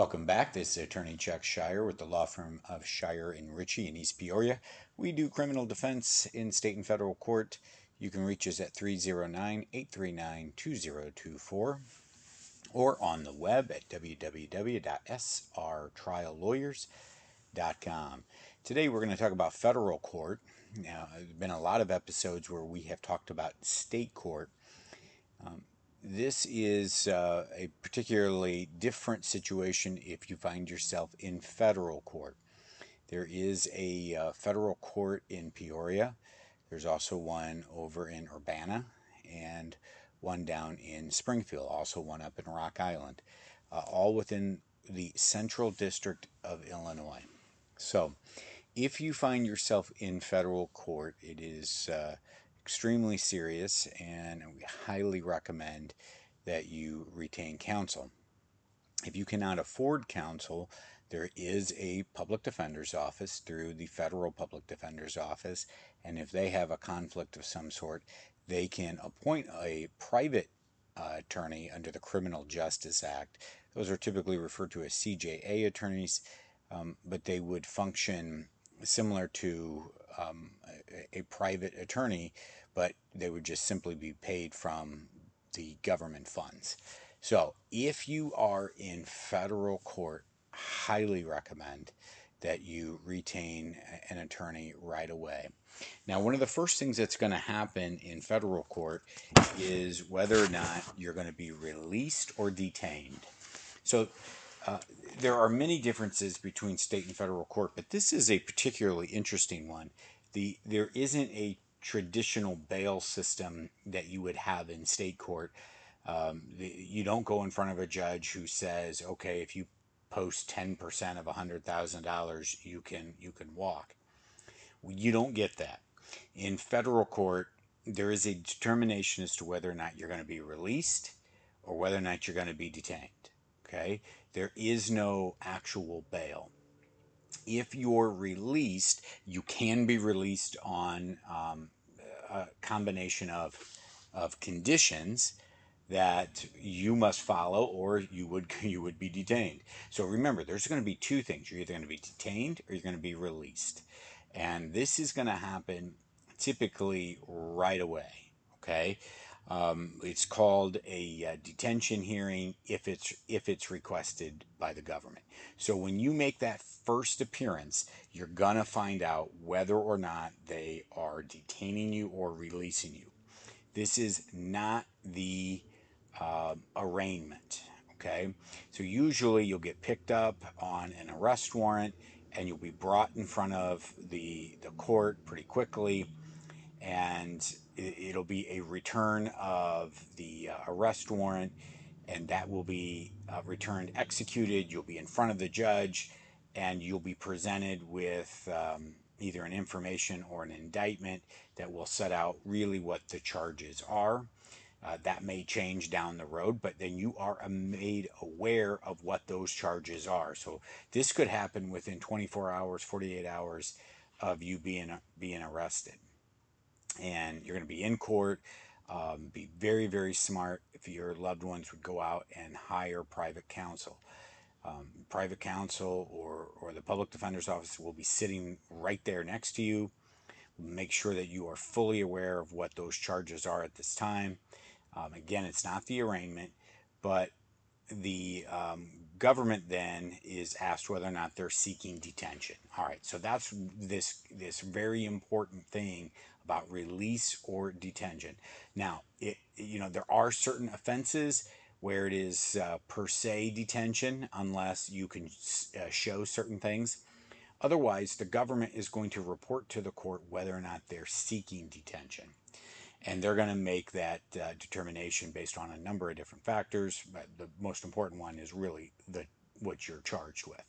Welcome back. This is Attorney Chuck Shire with the law firm of Shire and Ritchie in East Peoria. We do criminal defense in state and federal court. You can reach us at 309 839 2024 or on the web at www.srtriallawyers.com. Today we're going to talk about federal court. Now, there have been a lot of episodes where we have talked about state court. Um, this is uh, a particularly different situation if you find yourself in federal court. There is a uh, federal court in Peoria. There's also one over in Urbana and one down in Springfield, also one up in Rock Island, uh, all within the Central District of Illinois. So, if you find yourself in federal court, it is uh, extremely serious, and we highly recommend that you retain counsel. If you cannot afford counsel, there is a public defender's office through the federal public defender's office, and if they have a conflict of some sort, they can appoint a private uh, attorney under the Criminal Justice Act. Those are typically referred to as CJA attorneys, um, but they would function similar to um, a, a private attorney but they would just simply be paid from the government funds. So if you are in federal court, highly recommend that you retain an attorney right away. Now, one of the first things that's going to happen in federal court is whether or not you're going to be released or detained. So, uh, there are many differences between state and federal court, but this is a particularly interesting one. The there isn't a traditional bail system that you would have in state court. Um, the, you don't go in front of a judge who says, "Okay, if you post 10% of $100,000, you can you can walk." You don't get that. In federal court, there is a determination as to whether or not you're going to be released or whether or not you're going to be detained. Okay? There is no actual bail if you're released, you can be released on um, a combination of, of conditions that you must follow or you would you would be detained. So remember, there's going to be two things. You're either going to be detained or you're going to be released. And this is going to happen typically right away, okay? Um, it's called a uh, detention hearing if it's if it's requested by the government. So when you make that first appearance, you're gonna find out whether or not they are detaining you or releasing you. This is not the uh, arraignment. Okay, so usually you'll get picked up on an arrest warrant and you'll be brought in front of the the court pretty quickly and it'll be a return of the uh, arrest warrant, and that will be uh, returned executed. You'll be in front of the judge, and you'll be presented with um, either an information or an indictment that will set out really what the charges are. Uh, that may change down the road, but then you are made aware of what those charges are. So this could happen within 24 hours, 48 hours of you being being arrested and you're going to be in court. Um, be very, very smart if your loved ones would go out and hire private counsel. Um, private counsel or, or the public defender's office will be sitting right there next to you. Make sure that you are fully aware of what those charges are at this time. Um, again, it's not the arraignment, but the um, government then is asked whether or not they're seeking detention. All right, so that's this this very important thing about release or detention. Now, it, you know, there are certain offenses where it is uh, per se detention unless you can uh, show certain things. Otherwise, the government is going to report to the court whether or not they're seeking detention. And they're going to make that uh, determination based on a number of different factors. But the most important one is really the what you're charged with.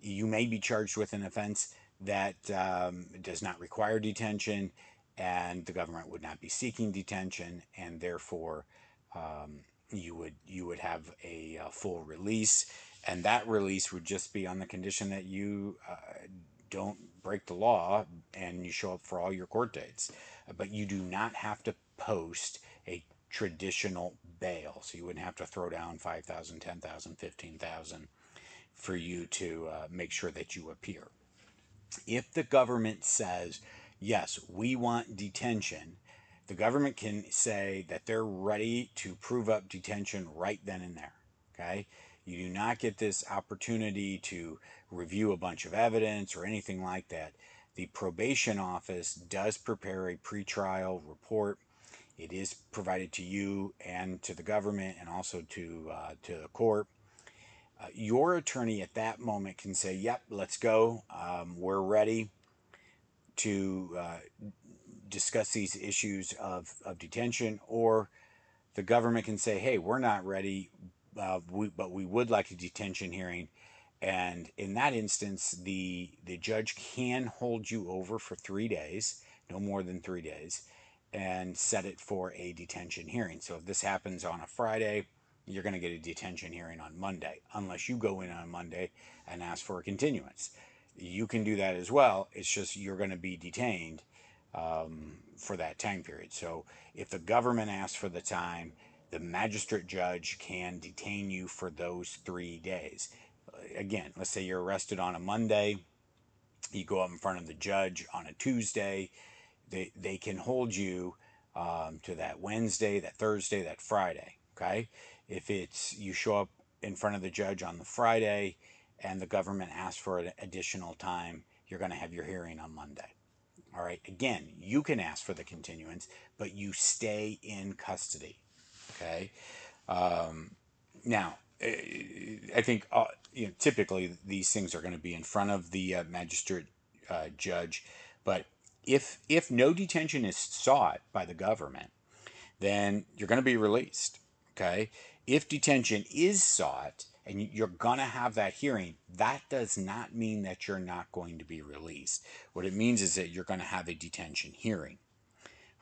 You may be charged with an offense that um, does not require detention, and the government would not be seeking detention, and therefore um, you would you would have a, a, full release, and that release would just be on the condition that you uh, don't break the law and you show up for all your court dates, but you do not have to post a traditional bail, so you wouldn't have to throw down 5,000, 10,000, 15,000 for you to uh, make sure that you appear. If the government says, yes, we want detention, the government can say that they're ready to prove up detention right then and there. Okay? You do not get this opportunity to review a bunch of evidence or anything like that. The probation office does prepare a pretrial report. It is provided to you and to the government and also to uh, to the court. Uh, your attorney at that moment can say, "Yep, let's go. Um, we're ready to uh, discuss these issues of, of detention," or the government can say, "Hey, we're not ready, uh, we, but we would like a detention hearing." And in that instance, the the judge can hold you over for three days, no more than three days, and set it for a detention hearing. So if this happens on a Friday, you're going to get a detention hearing on Monday, unless you go in on Monday and ask for a continuance. You can do that as well. It's just you're going to be detained um, for that time period. So if the government asks for the time, the magistrate judge can detain you for those three days again, let's say you're arrested on a Monday, you go up in front of the judge on a Tuesday, they, they can hold you um, to that Wednesday, that Thursday, that Friday. Okay. If it's you show up in front of the judge on the Friday and the government asks for an additional time, you're going to have your hearing on Monday. All right. Again, you can ask for the continuance, but you stay in custody. Okay. Um, now, I think uh, you know, typically these things are going to be in front of the uh, magistrate uh, judge, but if if no detention is sought by the government, then you're going to be released. Okay. If detention is sought and you're going to have that hearing, that does not mean that you're not going to be released. What it means is that you're going to have a detention hearing.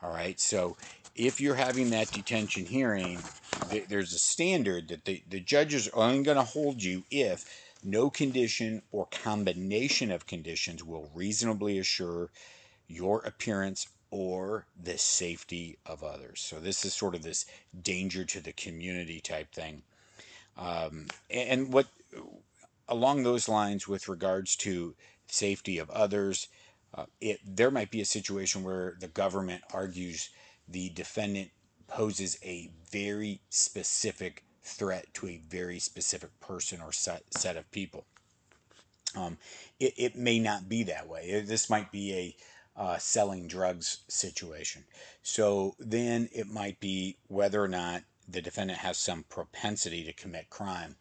All right. So if you're having that detention hearing, there's a standard that the, the judges are only going to hold you if no condition or combination of conditions will reasonably assure your appearance or the safety of others. So this is sort of this danger to the community type thing. Um, and what along those lines with regards to safety of others, uh, it there might be a situation where the government argues the defendant poses a very specific threat to a very specific person or set, set of people. Um, it, it may not be that way. This might be a uh, selling drugs situation. So then it might be whether or not the defendant has some propensity to commit crime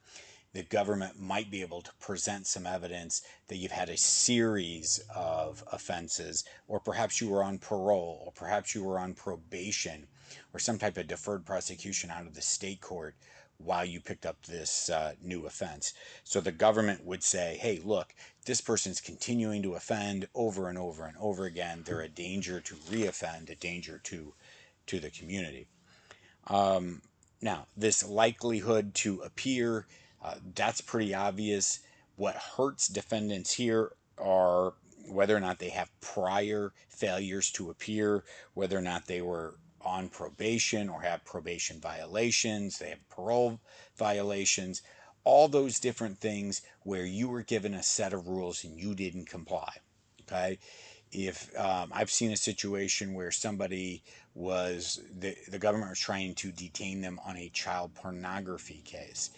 the government might be able to present some evidence that you've had a series of offenses, or perhaps you were on parole, or perhaps you were on probation, or some type of deferred prosecution out of the state court while you picked up this uh, new offense. So the government would say, hey, look, this person's continuing to offend over and over and over again. They're a danger to reoffend, a danger to, to the community. Um, now, this likelihood to appear uh, that's pretty obvious. What hurts defendants here are whether or not they have prior failures to appear, whether or not they were on probation or have probation violations, they have parole violations, all those different things where you were given a set of rules and you didn't comply. Okay. If um, I've seen a situation where somebody was, the, the government was trying to detain them on a child pornography case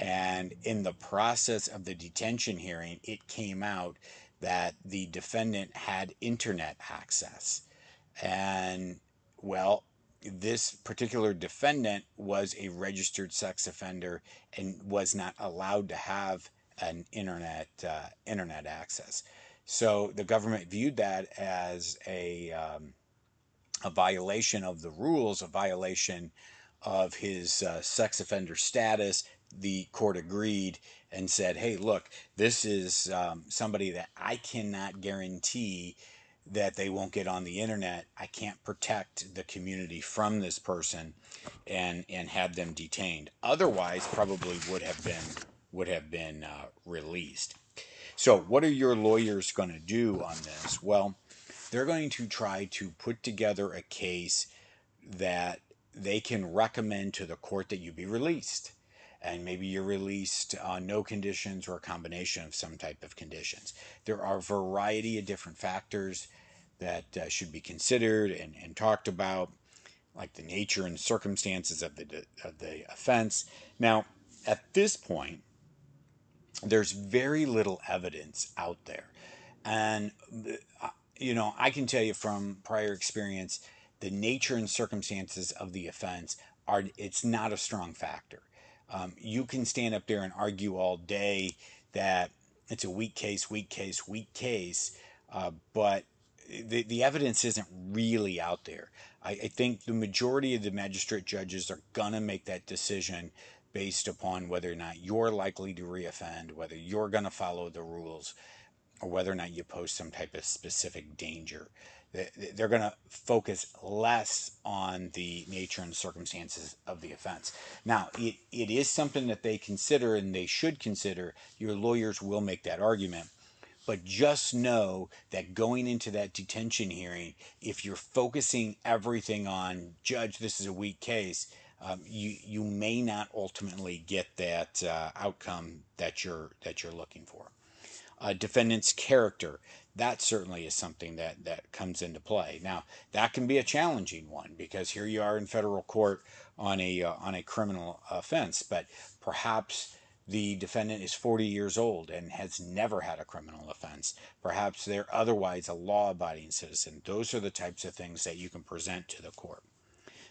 and in the process of the detention hearing, it came out that the defendant had internet access. And, well, this particular defendant was a registered sex offender and was not allowed to have an internet uh, internet access. So the government viewed that as a um, a violation of the rules, a violation of his uh, sex offender status, the court agreed and said, hey, look, this is um, somebody that I cannot guarantee that they won't get on the internet. I can't protect the community from this person and and have them detained. Otherwise, probably would have been would have been uh, released. So, what are your lawyers going to do on this? Well, they're going to try to put together a case that they can recommend to the court that you be released and maybe you're released on no conditions or a combination of some type of conditions. There are a variety of different factors that uh, should be considered and, and talked about, like the nature and circumstances of the, of the offense. Now, at this point, there's very little evidence out there. And, uh, you know, I can tell you from prior experience, the nature and circumstances of the offense are, it's not a strong factor. Um, you can stand up there and argue all day that it's a weak case, weak case, weak case, uh, but the, the evidence isn't really out there. I, I think the majority of the magistrate judges are going to make that decision based upon whether or not you're likely to reoffend, whether you're going to follow the rules, or whether or not you pose some type of specific danger. They're going to focus less on the nature and circumstances of the offense. Now, it, it is something that they consider and they should consider. Your lawyers will make that argument. But just know that going into that detention hearing, if you're focusing everything on, Judge, this is a weak case, um, you you may not ultimately get that uh, outcome that you're that you're looking for. Uh, defendant's character that certainly is something that that comes into play. Now that can be a challenging one because here you are in federal court on a uh, on a criminal offense, but perhaps the defendant is 40 years old and has never had a criminal offense. Perhaps they're otherwise a law abiding citizen. Those are the types of things that you can present to the court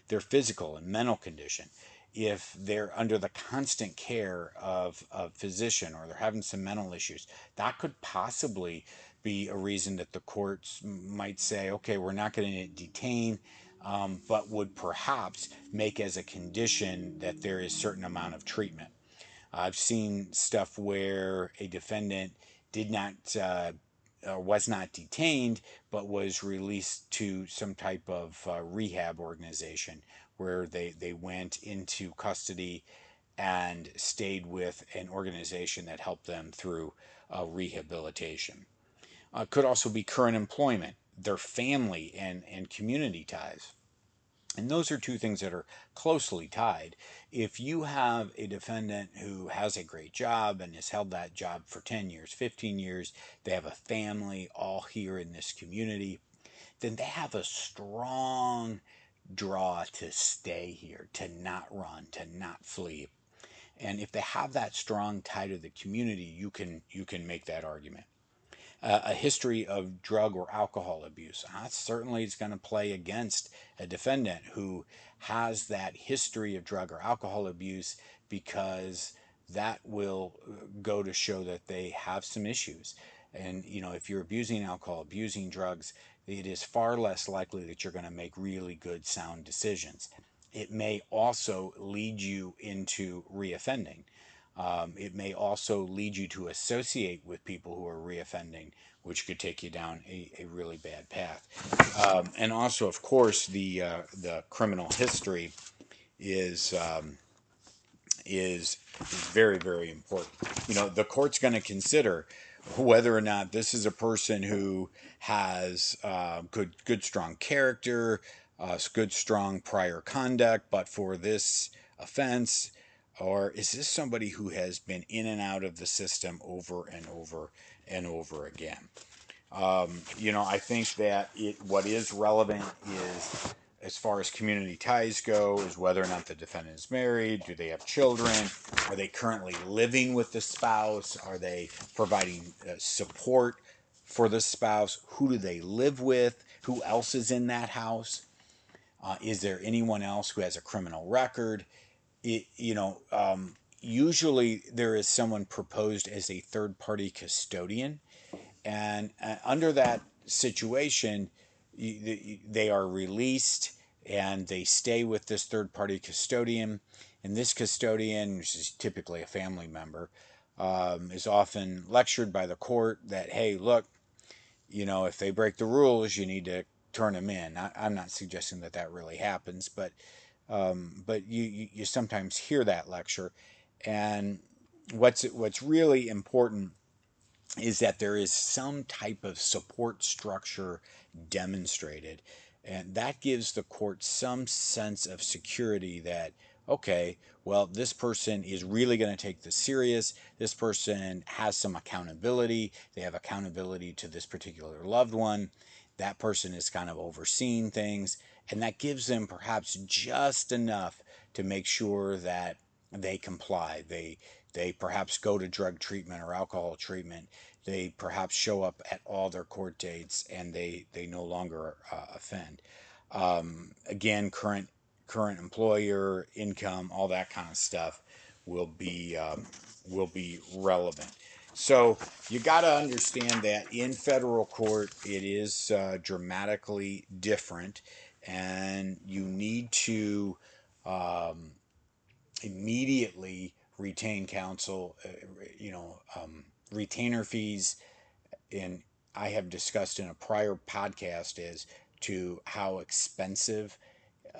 their physical and mental condition, if they're under the constant care of a physician or they're having some mental issues, that could possibly be a reason that the courts might say, okay, we're not going to detain, um, but would perhaps make as a condition that there is certain amount of treatment. I've seen stuff where a defendant did not uh, uh, was not detained, but was released to some type of uh, rehab organization where they, they went into custody and stayed with an organization that helped them through uh, rehabilitation. Uh, could also be current employment, their family and, and community ties. And those are two things that are closely tied. If you have a defendant who has a great job and has held that job for 10 years, 15 years, they have a family all here in this community, then they have a strong draw to stay here, to not run, to not flee. And if they have that strong tie to the community, you can you can make that argument uh, a history of drug or alcohol abuse. That certainly is going to play against a defendant who has that history of drug or alcohol abuse because that will uh, go to show that they have some issues. And, you know, if you're abusing alcohol, abusing drugs, it is far less likely that you're going to make really good, sound decisions. It may also lead you into reoffending. Um, it may also lead you to associate with people who are reoffending, which could take you down a, a really bad path. Um, and also, of course, the uh, the criminal history is um, is is very very important. You know, the court's going to consider whether or not this is a person who has uh, good good strong character, uh, good strong prior conduct, but for this offense or is this somebody who has been in and out of the system over and over and over again? Um, you know, I think that it what is relevant is as far as community ties go is whether or not the defendant is married do they have children are they currently living with the spouse are they providing uh, support for the spouse who do they live with who else is in that house uh, is there anyone else who has a criminal record it, you know, um, usually there is someone proposed as a third party custodian. And uh, under that situation, they are released and they stay with this third party custodian. And this custodian, which is typically a family member, um, is often lectured by the court that, hey, look, you know, if they break the rules, you need to turn them in. I, I'm not suggesting that that really happens, but um, but you, you, you sometimes hear that lecture, and what's what's really important is that there is some type of support structure demonstrated, and that gives the court some sense of security that okay, well, this person is really going to take this serious. This person has some accountability. They have accountability to this particular loved one. That person is kind of overseeing things, and that gives them perhaps just enough to make sure that they comply. They they perhaps go to drug treatment or alcohol treatment. They perhaps show up at all their court dates, and they they no longer uh, offend. Um, again, current current employer, income, all that kind of stuff will be um, will be relevant. So you got to understand that in federal court it is uh, dramatically different, and you need to um, immediately retain counsel. Uh, you know, um, retainer fees, and I have discussed in a prior podcast as to how expensive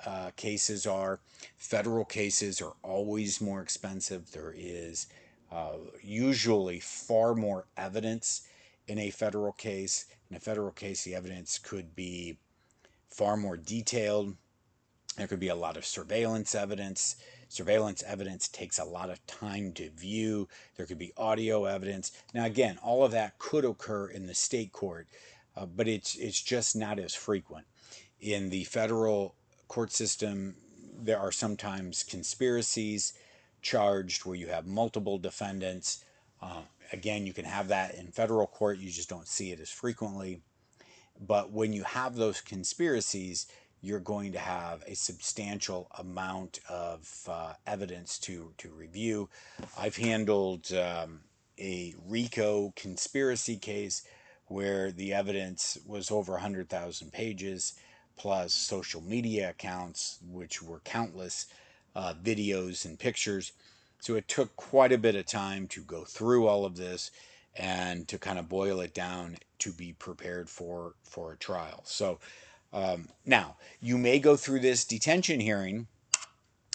uh, cases are. Federal cases are always more expensive. There is uh, usually far more evidence in a federal case. In a federal case, the evidence could be far more detailed. There could be a lot of surveillance evidence. Surveillance evidence takes a lot of time to view. There could be audio evidence. Now, again, all of that could occur in the state court, uh, but it's it's just not as frequent. In the federal court system, there are sometimes conspiracies charged where you have multiple defendants. Uh, again, you can have that in federal court, you just don't see it as frequently. But when you have those conspiracies, you're going to have a substantial amount of uh, evidence to, to review. I've handled um, a RICO conspiracy case where the evidence was over 100,000 pages plus social media accounts, which were countless uh, videos and pictures. So it took quite a bit of time to go through all of this and to kind of boil it down to be prepared for for a trial. So um, now you may go through this detention hearing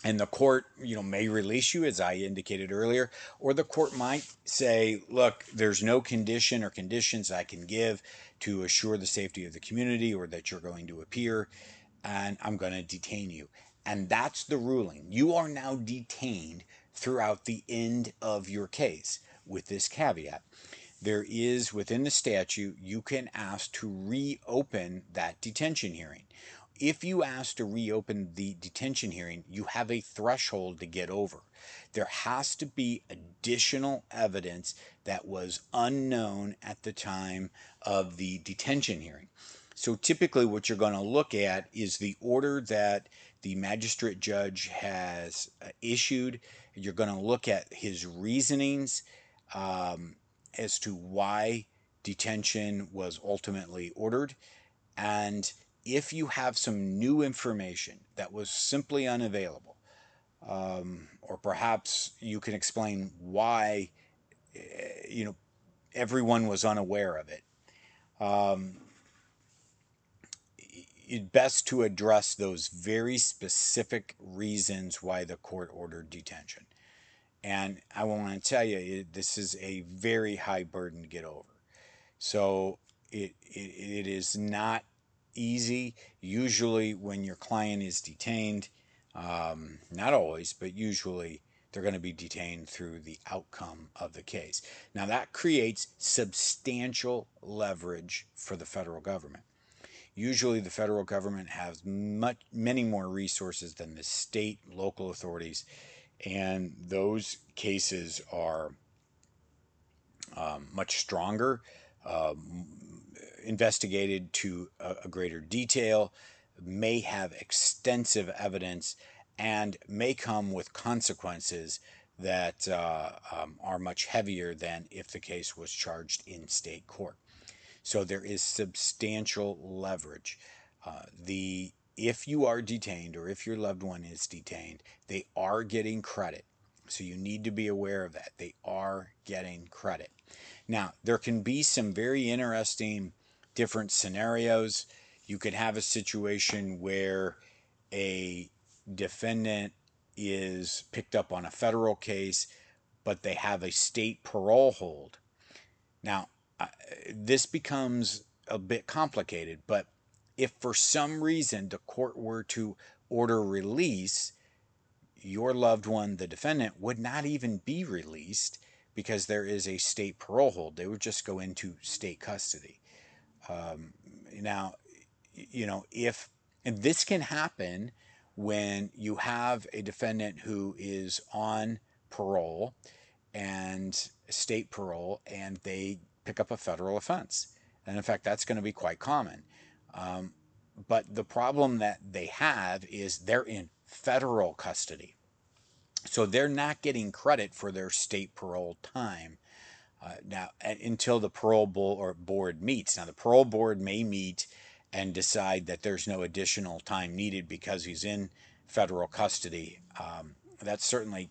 and the court you know may release you as i indicated earlier or the court might say look there's no condition or conditions i can give to assure the safety of the community or that you're going to appear and i'm going to detain you. And that's the ruling. You are now detained throughout the end of your case with this caveat there is within the statute you can ask to reopen that detention hearing if you ask to reopen the detention hearing, you have a threshold to get over. There has to be additional evidence that was unknown at the time of the detention hearing. So typically, what you're going to look at is the order that the magistrate judge has uh, issued. You're going to look at his reasonings um, as to why detention was ultimately ordered. And if you have some new information that was simply unavailable, um, or perhaps you can explain why, eh, you know, everyone was unaware of it. Um, best to address those very specific reasons why the court ordered detention. And I want to tell you, this is a very high burden to get over. So it, it, it is not easy. Usually, when your client is detained, um, not always, but usually they're going to be detained through the outcome of the case. Now, that creates substantial leverage for the federal government. Usually, the federal government has much, many more resources than the state, local authorities, and those cases are um, much stronger, um, investigated to a, a greater detail, may have extensive evidence, and may come with consequences that uh, um, are much heavier than if the case was charged in state court. So there is substantial leverage. Uh, the if you are detained or if your loved one is detained, they are getting credit. So you need to be aware of that. They are getting credit. Now, there can be some very interesting different scenarios. You could have a situation where a defendant is picked up on a federal case, but they have a state parole hold. Now, this becomes a bit complicated, but if for some reason the court were to order release, your loved one, the defendant, would not even be released because there is a state parole hold. They would just go into state custody. Um, now, you know, if, and this can happen when you have a defendant who is on parole and state parole and they pick up a federal offense. And in fact, that's going to be quite common. Um, but the problem that they have is they're in federal custody. So they're not getting credit for their state parole time uh, now until the parole board meets. Now the parole board may meet and decide that there's no additional time needed because he's in federal custody. Um, that's certainly,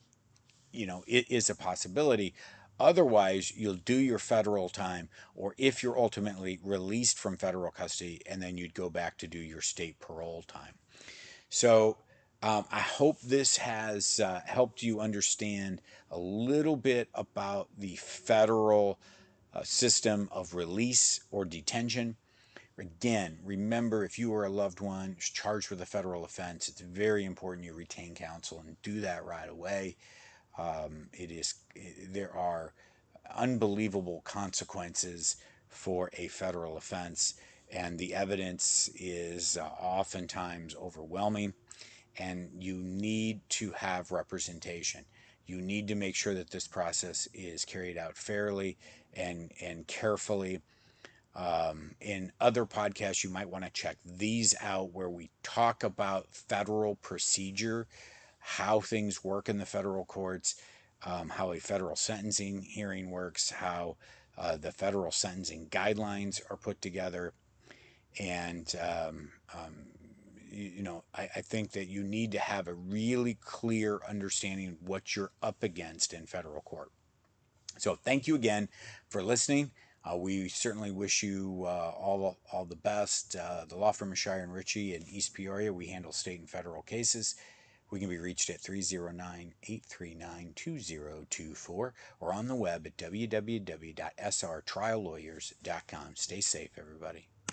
you know, it is a possibility. Otherwise, you'll do your federal time, or if you're ultimately released from federal custody, and then you'd go back to do your state parole time. So um, I hope this has uh, helped you understand a little bit about the federal uh, system of release or detention. Again, remember if you are a loved one charged with a federal offense, it's very important you retain counsel and do that right away. Um, it is there are unbelievable consequences for a federal offense, and the evidence is uh, oftentimes overwhelming and you need to have representation. You need to make sure that this process is carried out fairly and, and carefully. Um, in other podcasts, you might want to check these out where we talk about federal procedure, how things work in the federal courts, um, how a federal sentencing hearing works, how uh, the federal sentencing guidelines are put together, and um, um you, you know, I, I think that you need to have a really clear understanding what you're up against in federal court. So thank you again for listening. Uh, we certainly wish you uh, all all the best. Uh, the law firm of Shire and Ritchie in East Peoria. We handle state and federal cases. We can be reached at 309 839 2024 or on the web at www.srtriallawyers.com. Stay safe, everybody.